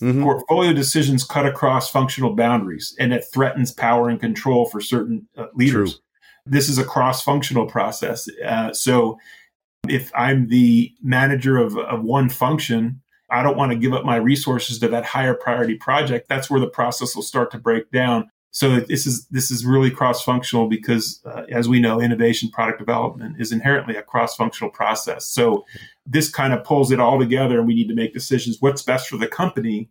Mm-hmm. Portfolio decisions cut across functional boundaries and it threatens power and control for certain uh, leaders. True. This is a cross functional process. Uh, so if I'm the manager of, of one function, I don't want to give up my resources to that higher priority project. That's where the process will start to break down. So this is this is really cross functional because, uh, as we know, innovation product development is inherently a cross functional process. So this kind of pulls it all together, and we need to make decisions: what's best for the company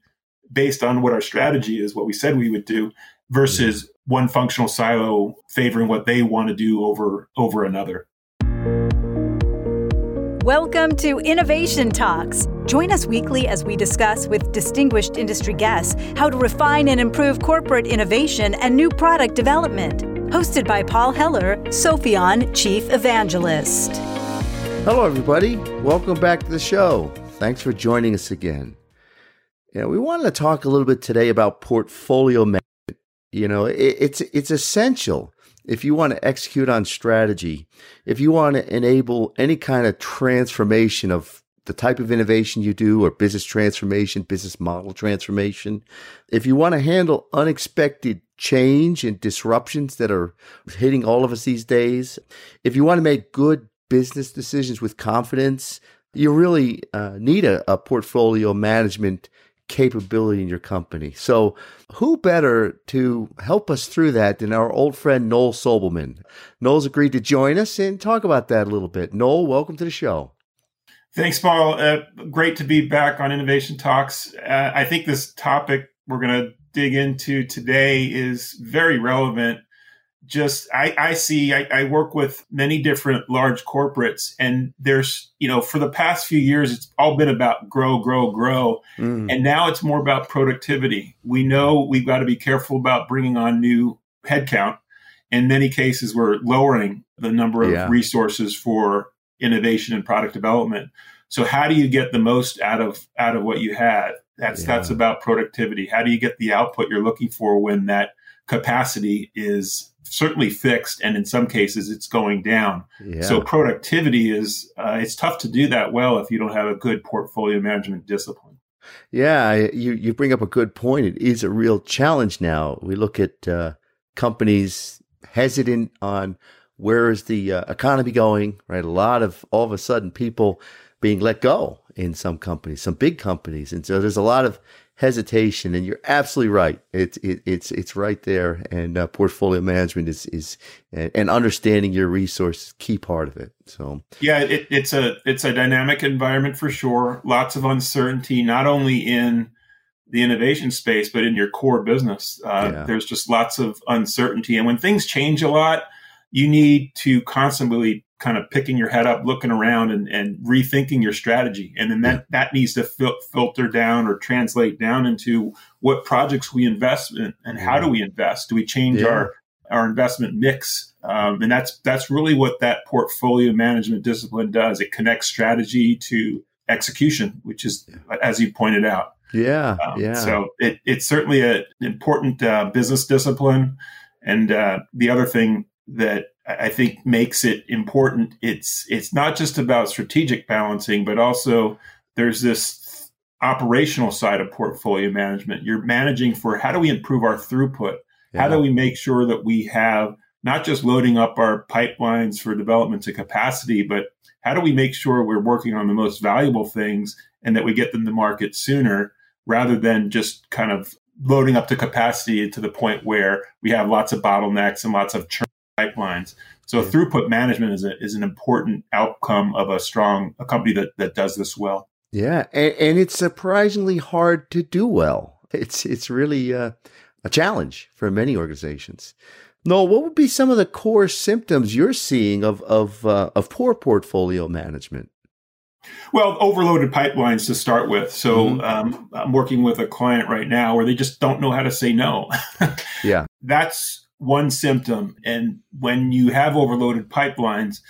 based on what our strategy is, what we said we would do, versus one functional silo favoring what they want to do over over another. Welcome to Innovation Talks. Join us weekly as we discuss with distinguished industry guests how to refine and improve corporate innovation and new product development. Hosted by Paul Heller, Sopheon Chief Evangelist. Hello, everybody. Welcome back to the show. Thanks for joining us again. Yeah, we wanted to talk a little bit today about portfolio management. You know, it, it's it's essential if you want to execute on strategy, if you want to enable any kind of transformation of the type of innovation you do or business transformation, business model transformation, if you want to handle unexpected change and disruptions that are hitting all of us these days, if you want to make good business decisions with confidence, you really uh, need a, a portfolio management capability in your company. So, who better to help us through that than our old friend Noel Sobelman? Noel's agreed to join us and talk about that a little bit. Noel, welcome to the show. Thanks, Paul. Uh, great to be back on Innovation Talks. Uh, I think this topic we're going to dig into today is very relevant just I, I see I, I, work with many different large corporates and there's you know for the past few years it's all been about grow grow grow mm. and now it's more about productivity we know we've got to be careful about bringing on new headcount in many cases we're lowering the number of yeah. resources for innovation and product development so how do you get the most out of out of what you had that's yeah. that's about productivity how do you get the output you're looking for when that capacity is certainly fixed and in some cases it's going down. Yeah. so productivity is uh, it's tough to do that well if you don't have a good portfolio management discipline. Yeah you, you bring up a good point. It is a real challenge now. We look at uh, companies hesitant on where is the uh, economy going right? A lot of all of a sudden people being let go in some companies some big companies. And so there's a lot of hesitation, and you're absolutely right. It's it, it's it's right there, and uh, portfolio management is is and understanding your resources key part of it. So yeah, it, it's a it's a dynamic environment for sure. Lots of uncertainty, not only in the innovation space, but in your core business. Uh, yeah. There's just lots of uncertainty, and when things change a lot, you need to constantly kind of picking your head up, looking around, and, and rethinking your strategy. And then that, yeah. that needs to fil- filter down or translate down into what projects we invest in and how do we invest? Do we change yeah. our our investment mix? Um, and that's that's really what that portfolio management discipline does. It connects strategy to execution, which is, as you pointed out. Yeah, um, yeah. So it, it's certainly an important uh, business discipline. And uh, the other thing that I think makes it important. It's it's not just about strategic balancing, but also there's this operational side of portfolio management. You're managing for how do we improve our throughput? Yeah. How do we make sure that we have not just loading up our pipelines for development to capacity, but how do we make sure we're working on the most valuable things and that we get them to market sooner rather than just kind of loading up to capacity to the point where we have lots of bottlenecks and lots of churn pipelines. So throughput management is, a, is an important outcome of a strong a company that, that does this well. Yeah, and, and it's surprisingly hard to do well. It's it's really uh, a challenge for many organizations. No, what would be some of the core symptoms you're seeing of of uh, of poor portfolio management? Well, overloaded pipelines to start with. So mm-hmm. um, I'm working with a client right now where they just don't know how to say no. yeah, that's one symptom. And when you have overloaded pipelines,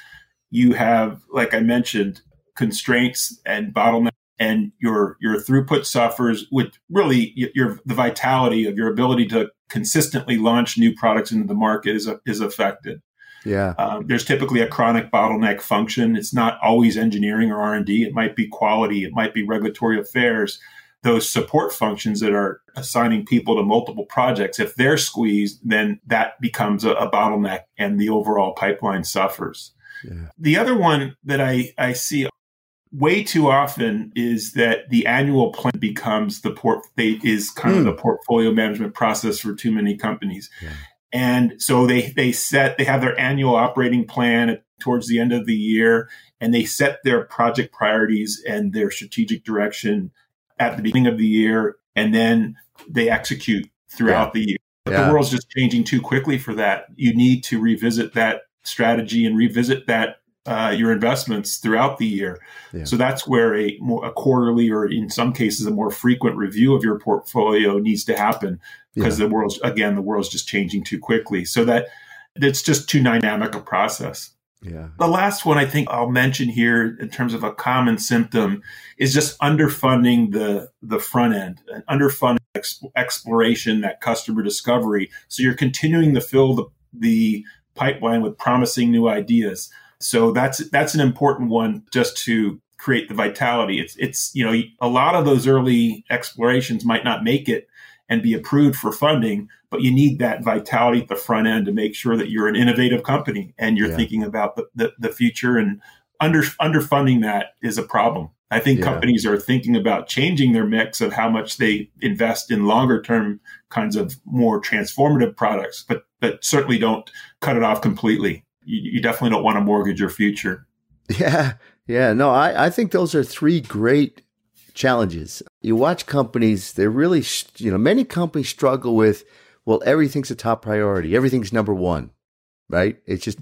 you have, like I mentioned, constraints and bottlenecks and your your throughput suffers with really your the vitality of your ability to consistently launch new products into the market is is affected. Yeah, um, there's typically a chronic bottleneck function. It's not always engineering or R and D. It might be quality. It might be regulatory affairs those support functions that are assigning people to multiple projects, if they're squeezed, then that becomes a, a bottleneck and the overall pipeline suffers. Yeah. The other one that I, I see way too often is that the annual plan becomes the port they is kind mm. of hmm. the portfolio management process for too many companies. Yeah. And so they they set they have their annual operating plan towards the end of the year and they set their project priorities and their strategic direction at the beginning of the year and then they execute throughout yeah. the year. But yeah. the world's just changing too quickly for that. You need to revisit that strategy and revisit that uh, your investments throughout the year. Yeah. So that's where a more a quarterly or in some cases a more frequent review of your portfolio needs to happen because the world's again the world's just changing too quickly. So that it's just too dynamic a process. Yeah. The last one I think I'll mention here in terms of a common symptom is just underfunding the the front end and underfunding exploration, that customer discovery. So you're continuing to fill the the pipeline with promising new ideas. So that's that's an important one just to create the vitality. It's it's you know a lot of those early explorations might not make it and be approved for funding, but you need that vitality at the front end to make sure that you're an innovative company and you're yeah. thinking about the, the, the, future and under underfunding that is a problem. I think yeah. companies are thinking about changing their mix of how much they invest in longer term kinds of more transformative products, but but certainly don't cut it off completely. You, you definitely don't want to mortgage your future. Yeah, yeah. No, I, I think those are three great challenges. You watch companies, they're really, you know, many companies struggle with, well, everything's a top priority, everything's number one, right? It's just,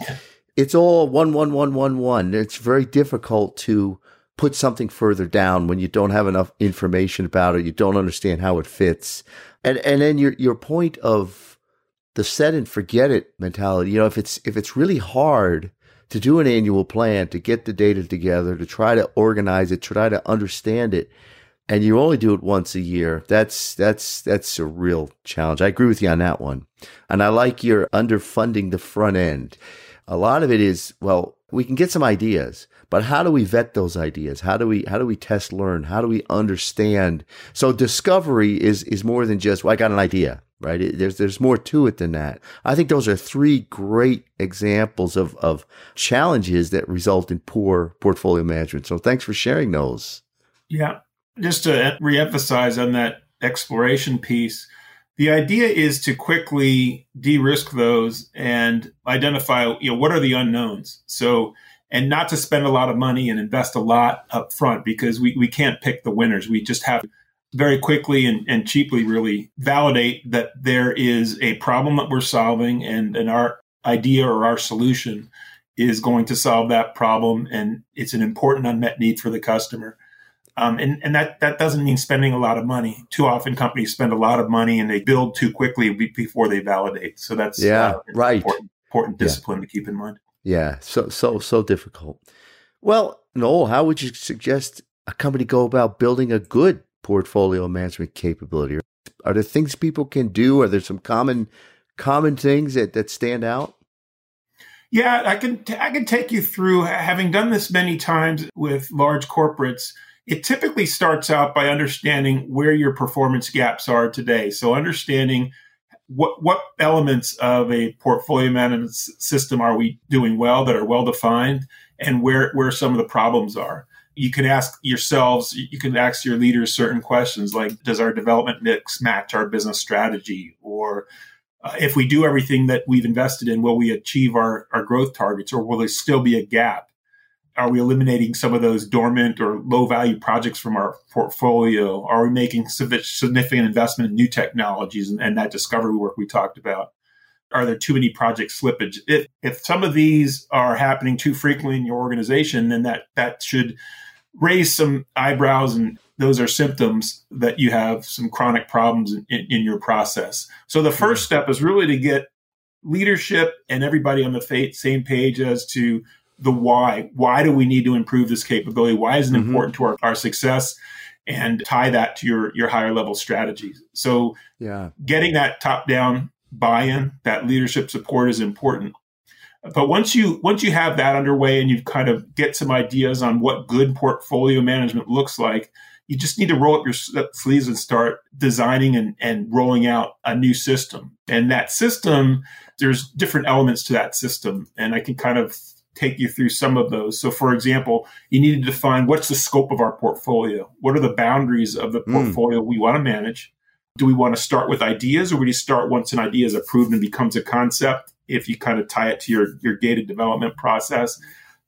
it's all one, one, one, one, one. It's very difficult to put something further down when you don't have enough information about it, you don't understand how it fits. And, and then your, your point of the set and forget it mentality, you know, if it's, if it's really hard, to do an annual plan, to get the data together, to try to organize it, to try to understand it, and you only do it once a year, that's that's that's a real challenge. I agree with you on that one. And I like your underfunding the front end. A lot of it is, well, we can get some ideas, but how do we vet those ideas? How do we how do we test learn? How do we understand? So discovery is is more than just well, I got an idea right? It, there's there's more to it than that. I think those are three great examples of of challenges that result in poor portfolio management. So thanks for sharing those. Yeah, just to reemphasize on that exploration piece, the idea is to quickly de-risk those and identify you know what are the unknowns. So and not to spend a lot of money and invest a lot up front because we, we can't pick the winners. We just have very quickly and, and cheaply really validate that there is a problem that we're solving and, and our idea or our solution is going to solve that problem and it's an important unmet need for the customer. Um, and and that, that doesn't mean spending a lot of money. Too often companies spend a lot of money and they build too quickly before they validate. So that's yeah, uh, right. important, important discipline yeah. to keep in mind. Yeah, so so so difficult. Well, Noel, how would you suggest a company go about building a good portfolio management capability? Are there things people can do? Are there some common common things that, that stand out? Yeah, I can t- I can take you through having done this many times with large corporates. It typically starts out by understanding where your performance gaps are today. So understanding what what elements of a portfolio management system are we doing well that are well defined and where where some of the problems are you can ask yourselves, you can ask your leaders certain questions like, does our development mix match our business strategy? Or uh, if we do everything that we've invested in, will we achieve our, our growth targets or will there still be a gap? Are we eliminating some of those dormant or low value projects from our portfolio? Are we making significant investment in new technologies and, and that discovery work we talked about? are there too many project slippage? If if some of these are happening too frequently in your organization, then that that should raise some eyebrows and those are symptoms that you have some chronic problems in, in, in your process. So the first mm-hmm. step is really to get leadership and everybody on the same page as to the why. Why do we need to improve this capability? Why is it mm-hmm. important to our, our success? And tie that to your your higher level strategies. So yeah, getting that top down buy-in, that leadership support is important. But once you once you have that underway and you've kind of get some ideas on what good portfolio management looks like, you just need to roll up your sleeves and start designing and, and rolling out a new system. And that system, there's different elements to that system. And I can kind of take you through some of those. So, for example, you need to define what's the scope of our portfolio? What are the boundaries of the hmm. portfolio mm. we want to manage? Do we want to start with ideas or would you start once an idea is approved and becomes a concept? If you kind of tie it to your, your gated development process,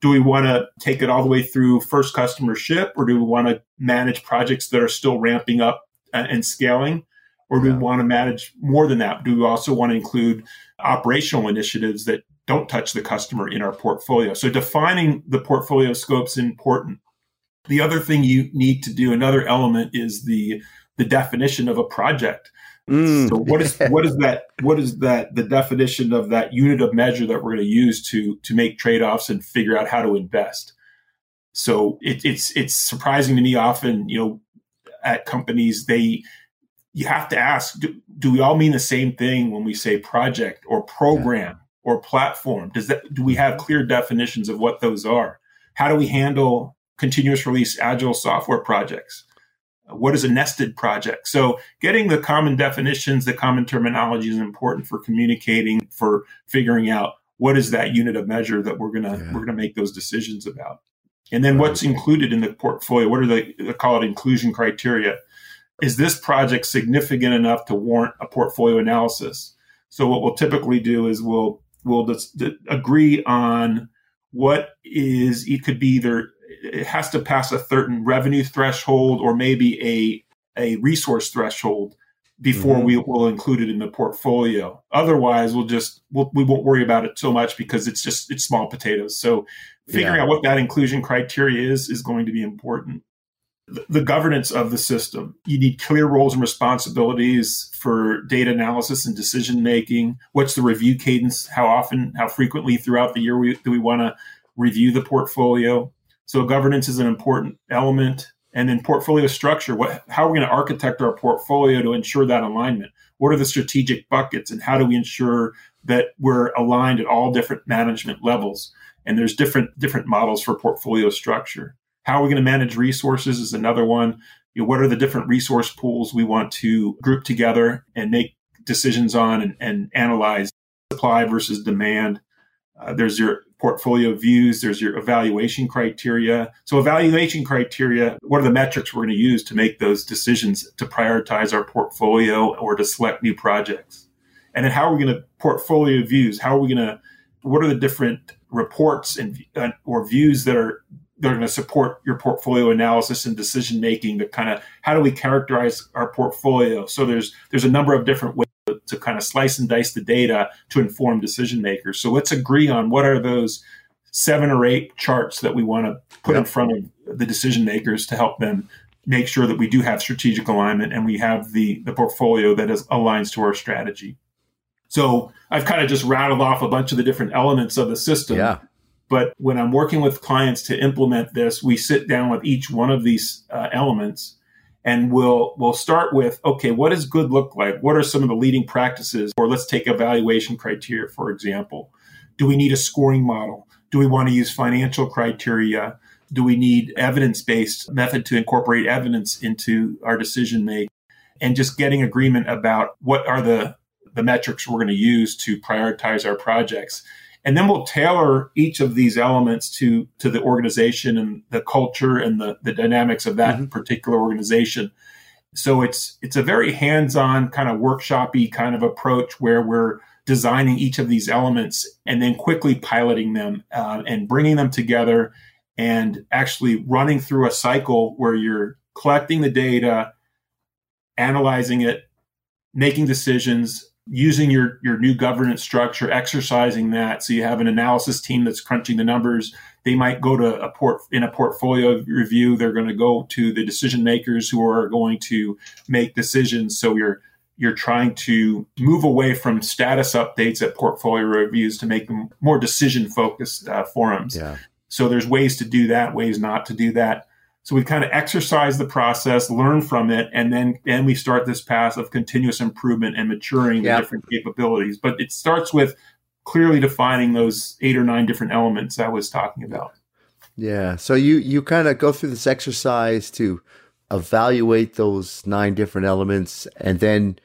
do we want to take it all the way through first customer ship or do we want to manage projects that are still ramping up and scaling? Or do yeah. we want to manage more than that? Do we also want to include operational initiatives that don't touch the customer in our portfolio? So defining the portfolio scope is important. The other thing you need to do, another element is the the definition of a project. Mm. So what is what is that what is that the definition of that unit of measure that we're going to use to to make trade-offs and figure out how to invest? So it, it's it's surprising to me often, you know, at companies they you have to ask do, do we all mean the same thing when we say project or program yeah. Or platform? Does that do we have mm-hmm. clear definitions of what those are? How do we handle continuous release agile software projects? what is a nested project? So getting the common definitions, the common terminology is important for communicating, for figuring out what is that unit of measure that we're gonna yeah. we're gonna make those decisions about. And then right. what's included in the portfolio? What are the they call it inclusion criteria? Is this project significant enough to warrant a portfolio analysis? So what we'll typically do is we'll we'll just agree on what is it could be either it has to pass a certain revenue threshold or maybe a a resource threshold before mm-hmm. we will include it in the portfolio. Otherwise, we'll just we'll, we won't worry about it so much because it's just it's small potatoes. So figuring yeah. out what that inclusion criteria is is going to be important. The, governance of the system. You need clear roles and responsibilities for data analysis and decision making. What's the review cadence? How often? How frequently throughout the year we, do we want to review the portfolio? So governance is an important element. And then portfolio structure, what, how are we going to architect our portfolio to ensure that alignment? What are the strategic buckets and how do we ensure that we're aligned at all different management levels? And there's different, different models for portfolio structure. How are we going to manage resources is another one. You know, what are the different resource pools we want to group together and make decisions on and, and analyze supply versus demand? Uh, there's your portfolio views, there's your evaluation criteria. So, evaluation criteria, what are the metrics we're going to use to make those decisions to prioritize our portfolio or to select new projects? And then, how are we going to portfolio views? How are we going to, what are the different reports and uh, or views that are they're going to support your portfolio analysis and decision making to kind of how do we characterize our portfolio so there's there's a number of different ways to kind of slice and dice the data to inform decision makers. So let's agree on what are those seven or eight charts that we want to put yep. in front of the decision makers to help them make sure that we do have strategic alignment and we have the, the portfolio that is, aligns to our strategy. So I've kind of just rattled off a bunch of the different elements of the system. Yeah. But when I'm working with clients to implement this, we sit down with each one of these uh, elements and we'll we'll start with okay what does good look like? What are some of the leading practices? Or let's take evaluation criteria for example. Do we need a scoring model? Do we want to use financial criteria? Do we need evidence-based method to incorporate evidence into our decision making? And just getting agreement about what are the the metrics we're going to use to prioritize our projects and then we'll tailor each of these elements to to the organization and the culture and the, the dynamics of that mm-hmm. particular organization so it's it's a very hands-on kind of workshopy kind of approach where we're designing each of these elements and then quickly piloting them uh, and bringing them together and actually running through a cycle where you're collecting the data analyzing it making decisions using your your new governance structure, exercising that. So you have an analysis team that's crunching the numbers. They might go to a port in a portfolio review. They're going to go to the decision makers who are going to make decisions. So you're you're trying to move away from status updates at portfolio reviews to make them more decision focused uh, forums. Yeah. So there's ways to do that, ways not to do that. So we kind of exercise the process, learn from it, and then and we start this path of continuous improvement and maturing the different capabilities. But it starts with clearly defining those eight or nine different elements I was talking about. Yeah. So you you kind of go through this exercise to evaluate those nine different elements and then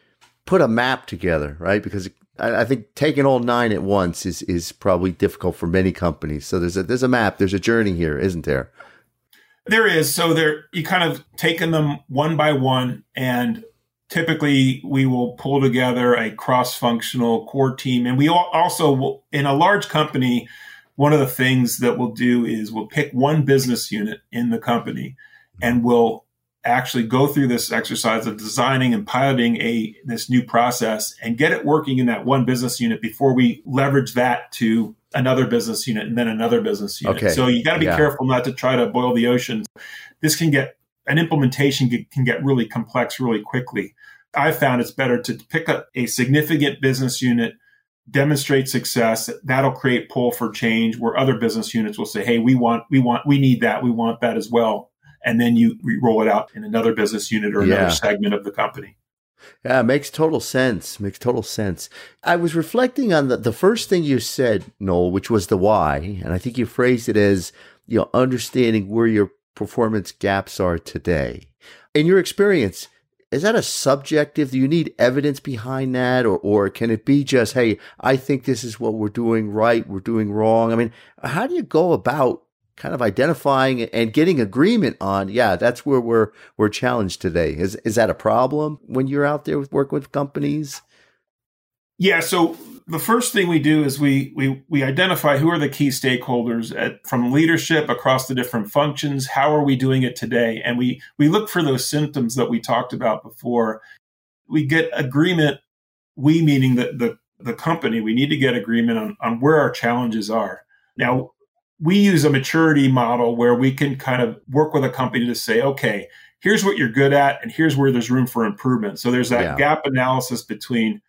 put a map together, right? Because I, I think taking all nine at once is is probably difficult for many companies. So there's a there's a map, there's a journey here, isn't there? There is. So there, you kind of taken them one by one, and typically we will pull together a cross-functional core team, and we also will, in a large company. One of the things that we'll do is we'll pick one business unit in the company, and we'll actually go through this exercise of designing and piloting a this new process and get it working in that one business unit before we leverage that to another business unit and then another business unit. Okay. So you got to be yeah. careful not to try to boil the ocean. This can get an implementation can get really complex really quickly. I found it's better to pick up a significant business unit, demonstrate success. That'll create pull for change where other business units will say, Hey, we want, we want, we need that. We want that as well and then you roll it out in another business unit or another yeah. segment of the company. Yeah, makes total sense. Makes total sense. I was reflecting on the, the first thing you said, Noel, which was the why. And I think you phrased it as, you know, understanding where your performance gaps are today. In your experience, is that a subjective? Do you need evidence behind that? Or, or can it be just, hey, I think this is what we're doing right, we're doing wrong? I mean, how do you go about kind of identifying and getting agreement on, yeah, that's where we're we're challenged today. Is is that a problem when you're out there with working with companies? Yeah, so the first thing we do is we we we identify who are the key stakeholders at, from leadership across the different functions. How are we doing it today? And we we look for those symptoms that we talked about before. We get agreement. We meaning the the the company. We need to get agreement on on where our challenges are. Now, we use a maturity model where we can kind of work with a company to say, okay, here's what you're good at, and here's where there's room for improvement. So there's that yeah. gap analysis between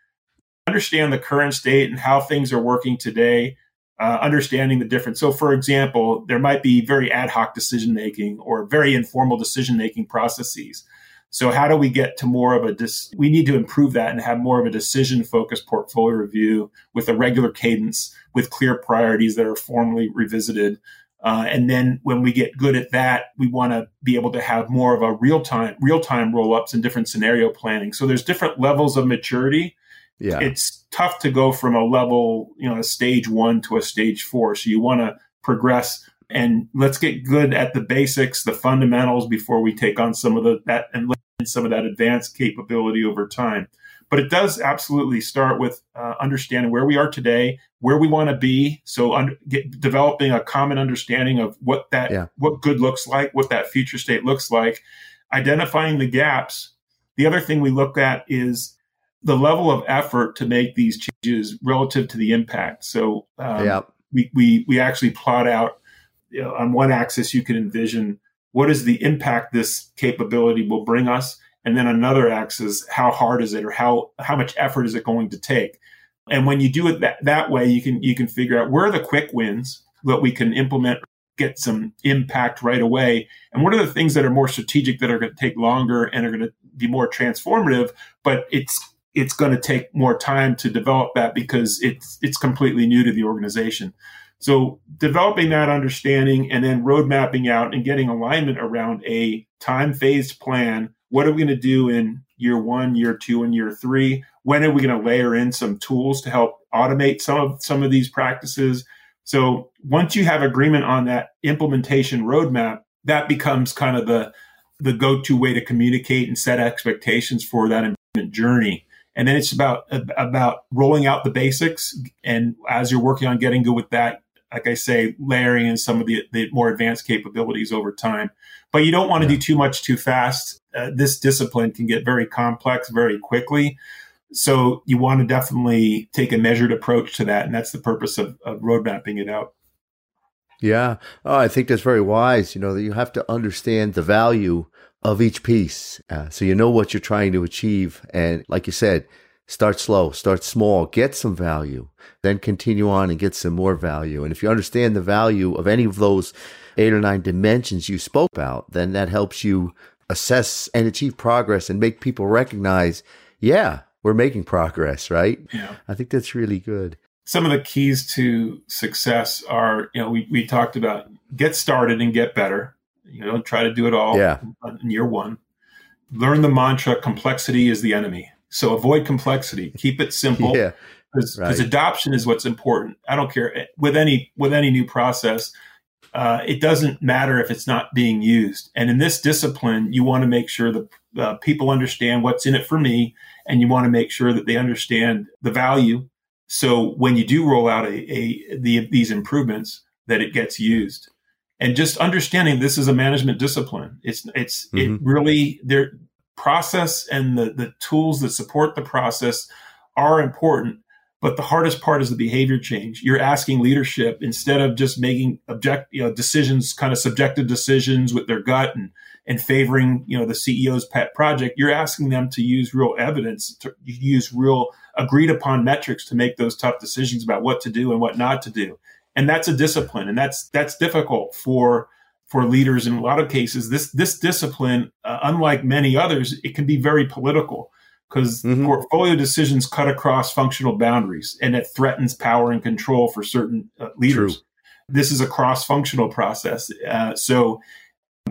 understand the current state and how things are working today, uh, understanding the difference. So, for example, there might be very ad hoc decision making or very informal decision making processes. So, how do we get to more of a dis- we need to improve that and have more of a decision focused portfolio review with a regular cadence with clear priorities that are formally revisited. Uh, and then when we get good at that, we want to be able to have more of a real time, real time roll ups and different scenario planning. So there's different levels of maturity. Yeah. It's tough to go from a level, you know, a stage one to a stage four. So you want to progress and let's get good at the basics, the fundamentals before we take on some of the that and some of that advanced capability over time. But it does absolutely start with uh, understanding where we are today, where we want to be. So un- get, developing a common understanding of what that yeah. what good looks like, what that future state looks like, identifying the gaps. The other thing we look at is the level of effort to make these changes relative to the impact. So um, yeah. we, we we actually plot out you know, on one axis you can envision what is the impact this capability will bring us and then another axis how hard is it or how how much effort is it going to take? And when you do it that, that way you can you can figure out where are the quick wins that we can implement get some impact right away. And what are the things that are more strategic that are going to take longer and are going to be more transformative but it's it's going to take more time to develop that because it's it's completely new to the organization so developing that understanding and then road mapping out and getting alignment around a time phased plan what are we going to do in year one, year two, and year three? When are we going to layer in some tools to help automate some of some of these practices? So once you have agreement on that implementation roadmap, that becomes kind of the the go-to way to communicate and set expectations for that journey. And then it's about about rolling out the basics. And as you're working on getting good with that, like I say, layering in some of the, the more advanced capabilities over time. But you don't want to yeah. do too much too fast. Uh, this discipline can get very complex very quickly. So you want to definitely take a measured approach to that. And that's the purpose of, of road mapping it out. Yeah. Oh, I think that's very wise. You know, that you have to understand the value of each piece. Uh, so you know what you're trying to achieve. And like you said, start slow, start small, get some value, then continue on and get some more value. And if you understand the value of any of those eight or nine dimensions you spoke about, then that helps you assess and achieve progress and make people recognize, yeah, we're making progress, right? Yeah. I think that's really good. Some of the keys to success are, you know, we, we talked about get started and get better. You know, don't try to do it all yeah. in year one. Learn the mantra complexity is the enemy. So avoid complexity. Keep it simple. Yeah. Because right. adoption is what's important. I don't care with any with any new process. Uh, it doesn't matter if it's not being used. And in this discipline, you want to make sure that uh, people understand what's in it for me, and you want to make sure that they understand the value. So when you do roll out a, a the, these improvements, that it gets used and just understanding this is a management discipline. It's it's mm-hmm. it really their process and the the tools that support the process are important. But the hardest part is the behavior change. You're asking leadership instead of just making object you know decisions, kind of subjective decisions with their gut and and favoring you know the CEO's pet project. You're asking them to use real evidence, to use real agreed upon metrics to make those tough decisions about what to do and what not to do and that's a discipline and that's that's difficult for for leaders in a lot of cases this this discipline uh, unlike many others it can be very political because mm-hmm. portfolio decisions cut across functional boundaries and it threatens power and control for certain uh, leaders True. this is a cross functional process uh, so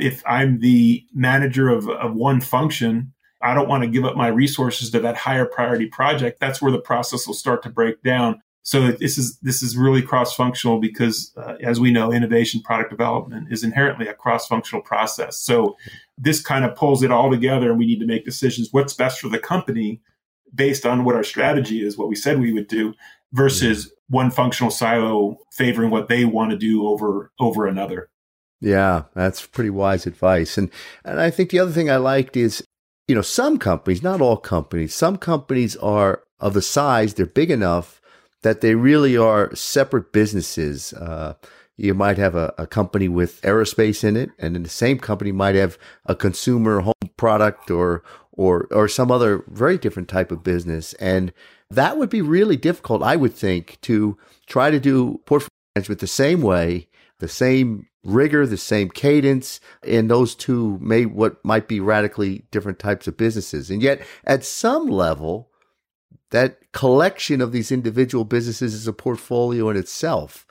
if i'm the manager of, of one function i don't want to give up my resources to that higher priority project that's where the process will start to break down so this is this is really cross functional because, uh, as we know, innovation product development is inherently a cross functional process. So this kind of pulls it all together, and we need to make decisions: what's best for the company based on what our strategy is, what we said we would do, versus yeah. one functional silo favoring what they want to do over over another. Yeah, that's pretty wise advice. And and I think the other thing I liked is, you know, some companies, not all companies, some companies are of the size, they're big enough that they really are separate businesses. Uh, you might have a, a, company with aerospace in it, and then the same company might have a consumer home product or or or some other very different type of business, and that would be really difficult, I would think, to try to do portfolio management the same way, the same rigor, the same cadence, and those two may what might be radically different types of businesses, and yet at some level that collection of these individual businesses is a portfolio in itself.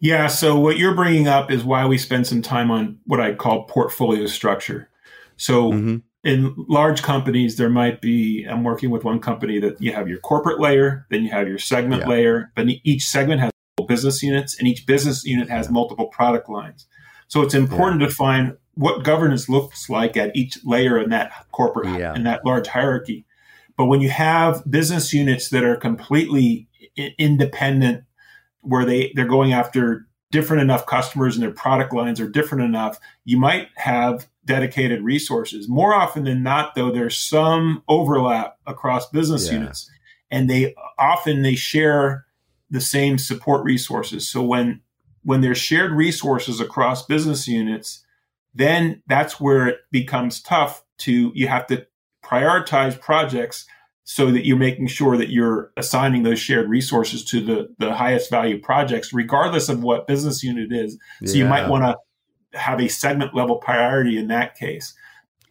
Yeah. So what you're bringing up is why we spend some time on what I call portfolio structure. So mm-hmm. in large companies, there might be, I'm working with one company that you have your corporate layer, then you have your segment yeah. layer, but each segment has business units and each business unit has yeah. multiple product lines. So it's important yeah. to find what governance looks like at each layer in that corporate, in that large hierarchy. But when you have business units that are completely I- independent, where they, they're going after different enough customers and their product lines are different enough, you might have dedicated resources. More often than not, though, there's some overlap across business yeah. units, and they often they share the same support resources. So when when there's shared resources across business units, then that's where it becomes tough to you have to prioritize projects so that you're making sure that you're assigning those shared resources to the, the highest value projects, regardless of what business unit is. So yeah. you might want to have a segment level priority in that case.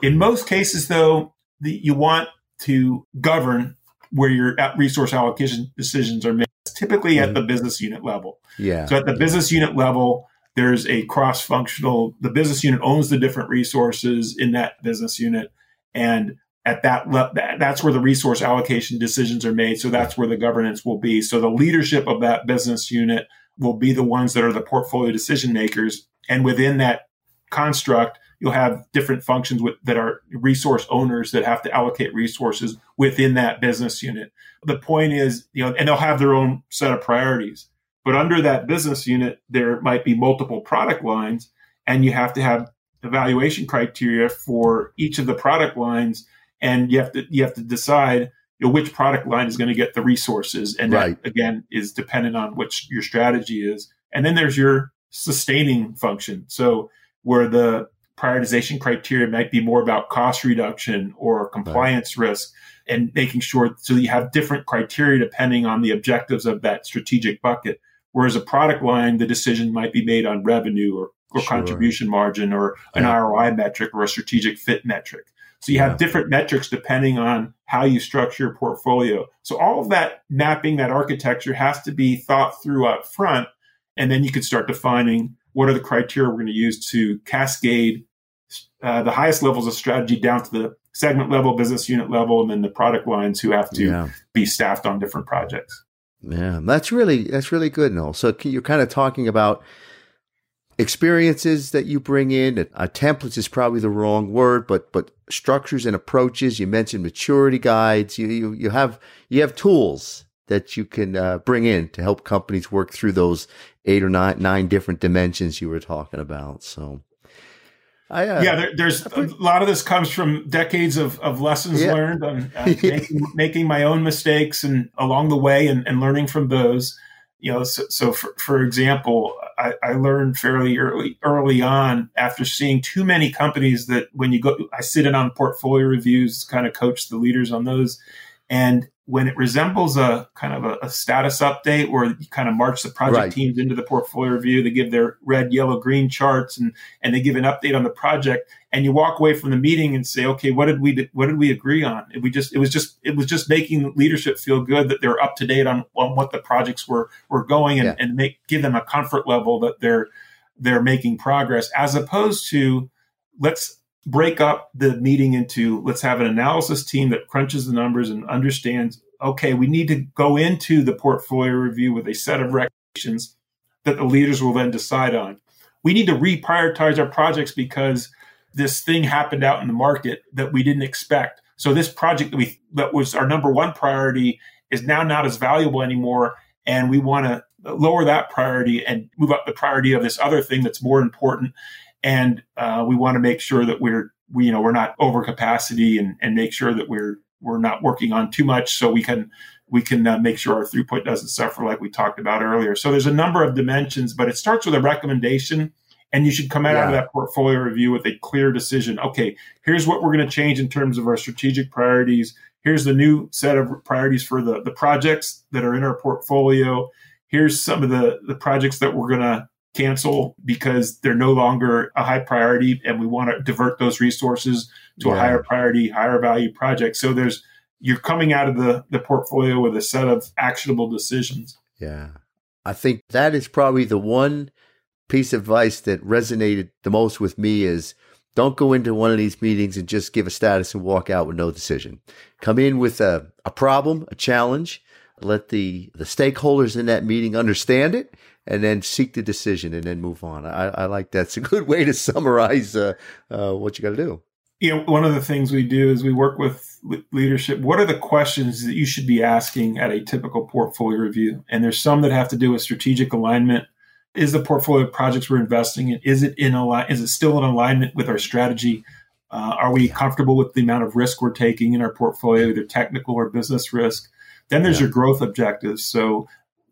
In most cases, though, the, you want to govern where your resource allocation decisions are made, typically mm-hmm. at the business unit level. Yeah. So at the business unit level, there's a cross functional, the business unit owns the different resources in that business unit. And at that that's where the resource allocation decisions are made. So that's where the governance will be. So the leadership of that business unit will be the ones that are the portfolio decision makers. And within that construct you'll have different functions with, that are resource owners that have to allocate resources within that business unit. The point is you know and they'll have their own set of priorities. But under that business unit there might be multiple product lines and you have to have evaluation criteria for each of the product lines and you have to you have to decide you know, which product line is going to get the resources, and right. that again is dependent on what your strategy is. And then there's your sustaining function. So where the prioritization criteria might be more about cost reduction or compliance right. risk and making sure so you have different criteria depending on the objectives of that strategic bucket. Whereas a product line, the decision might be made on revenue or, or sure. contribution margin or an yeah. ROI metric or a strategic fit metric. So you have yeah. different metrics depending on how you structure your portfolio. So all of that mapping, that architecture has to be thought through up front. And then you can start defining what are the criteria we're going to use to cascade uh, the highest levels of strategy down to the segment level, business unit level, and then the product lines who have to yeah. be staffed on different projects. Yeah, that's really that's really good, Noel. So you're kind of talking about experiences that you bring in. Uh, templates is probably the wrong word, but but structures and approaches. You mentioned maturity guides. You you, you have you have tools that you can uh, bring in to help companies work through those eight or nine nine different dimensions you were talking about. So I, uh, yeah, there, there's a lot of this comes from decades of, of lessons yeah. learned on uh, making, making, my own mistakes and along the way and, and learning from those. You know, so, so for, for example, I, I, learned fairly early early on after seeing too many companies that when you go, I sit in on portfolio reviews, kind of coach the leaders on those, and when it resembles a kind of a, a, status update where you kind of march the project right. teams into the portfolio review, they give their red, yellow, green charts and, and they give an update on the project and you walk away from the meeting and say, okay, what did we, what did we agree on? It, we just, it was just, it was just making leadership feel good that they're up to date on, on what the projects were, were going and, yeah. and make, give them a comfort level that they're, they're making progress as opposed to let's break up the meeting into let's have an analysis team that crunches the numbers and understands okay we need to go into the portfolio review with a set of recommendations that the leaders will then decide on. We need to reprioritize our projects because this thing happened out in the market that we didn't expect. So this project that we that was our number one priority is now not as valuable anymore and we want to lower that priority and move up the priority of this other thing that's more important and uh, we want to make sure that we're we you know we're not over capacity and and make sure that we're we're not working on too much so we can we can uh, make sure our throughput doesn't suffer like we talked about earlier. So there's a number of dimensions but it starts with a recommendation and you should come out, yeah. of that portfolio review with a clear decision. Okay here's what we're going to change in terms of our strategic priorities. Here's the new set of priorities for the the projects that are in our portfolio. Here's some of the the projects that we're going to cancel because they're no longer a high priority and we want to divert those resources to yeah. a higher priority, higher value project. So there's you're coming out of the, the portfolio with a set of actionable decisions. Yeah. I think that is probably the one piece of advice that resonated the most with me is don't go into one of these meetings and just give a status and walk out with no decision. Come in with a, a problem, a challenge, let the, the stakeholders in that meeting understand it and then seek the decision and then move on. I, I like that. It's a good way to summarize uh, uh, what you got to do. You know, one of the things we do is we work with, with leadership. What are the questions that you should be asking at a typical portfolio review? And there's some that have to do with strategic alignment. Is the portfolio of projects we're investing in is it in align? Is it still in alignment with our strategy? Uh, are we comfortable with the amount of risk we're taking in our portfolio, either technical or business risk? Then there's yeah. your growth objectives. So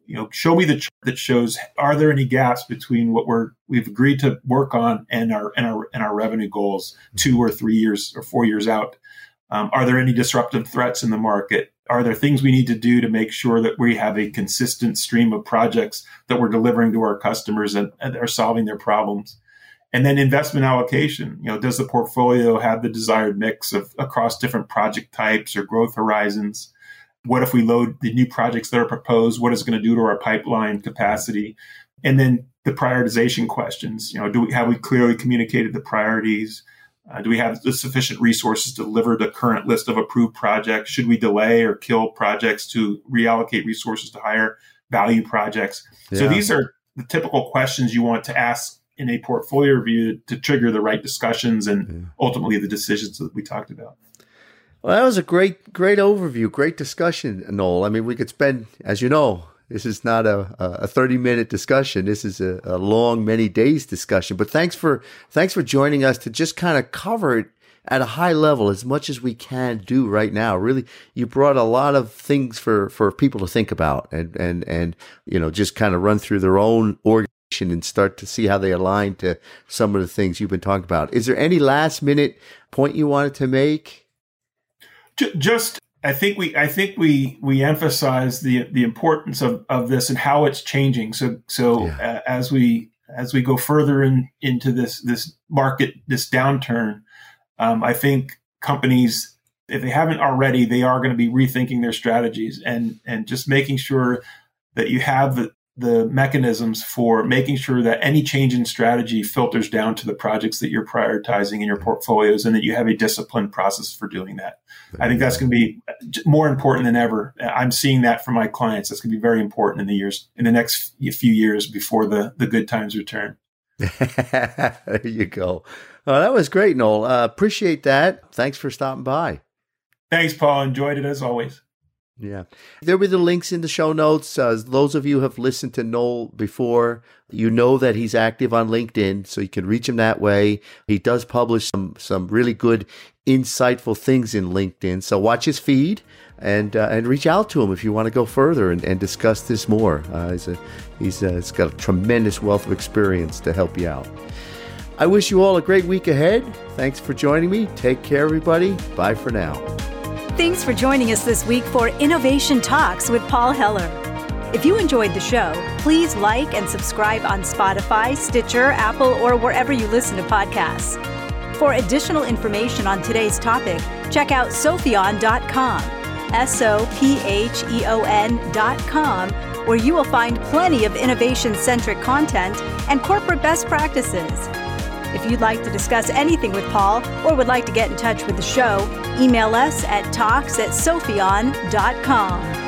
you know, show me the chart that shows are there any gaps between what we're we've agreed to work on and our and our and our revenue goals two or three years or four years out. Um, are there any disruptive threats in the market? Are there things we need to do to make sure that we have a consistent stream of projects that we're delivering to our customers and, and are solving their problems? And then investment allocation. You know, does the portfolio have the desired mix of across different project types or growth horizons? What if we load the new projects that are proposed? What is it going to do to our pipeline capacity? And then the prioritization questions. You know, do we have we clearly communicated the priorities? Uh, do we have the sufficient resources to deliver the current list of approved projects? Should we delay or kill projects to reallocate resources to higher value projects? Yeah. So these are the typical questions you want to ask in a portfolio review to trigger the right discussions and yeah. ultimately the decisions that we talked about. Well, that was a great, great overview, great discussion, Noel. I mean, we could spend, as you know, this is not a, a 30 minute discussion. This is a, a long, many days discussion. But thanks for, thanks for joining us to just kind of cover it at a high level as much as we can do right now. Really, you brought a lot of things for, for people to think about and, and, and, you know, just kind of run through their own organization and start to see how they align to some of the things you've been talking about. Is there any last minute point you wanted to make? Just I think we I think we we emphasize the the importance of, of this and how it's changing. So so yeah. uh, as we as we go further in into this this market this downturn, um, I think companies if they haven't already they are going to be rethinking their strategies and and just making sure that you have the the mechanisms for making sure that any change in strategy filters down to the projects that you're prioritizing in your portfolios and that you have a disciplined process for doing that. I think that's going to be more important than ever. I'm seeing that from my clients. That's going to be very important in the years, in the next few years before the, the good times return. there you go. Well, that was great, Noel. Uh, appreciate that. Thanks for stopping by. Thanks, Paul. Enjoyed it as always. Yeah. There will be the links in the show notes. Uh, those of you who have listened to Noel before, you know that he's active on LinkedIn, so you can reach him that way. He does publish some, some really good, insightful things in LinkedIn. So watch his feed and uh, and reach out to him if you want to go further and, and discuss this more. Uh, he's a, he's, a, he's got a tremendous wealth of experience to help you out. I wish you all a great week ahead. Thanks for joining me. Take care, everybody. Bye for now. Thanks for joining us this week for Innovation Talks with Paul Heller. If you enjoyed the show, please like and subscribe on Spotify, Stitcher, Apple, or wherever you listen to podcasts. For additional information on today's topic, check out sopheon.com, S O P H E O N.com, where you will find plenty of innovation centric content and corporate best practices. If you'd like to discuss anything with Paul or would like to get in touch with the show, email us at talks at sopheon.com.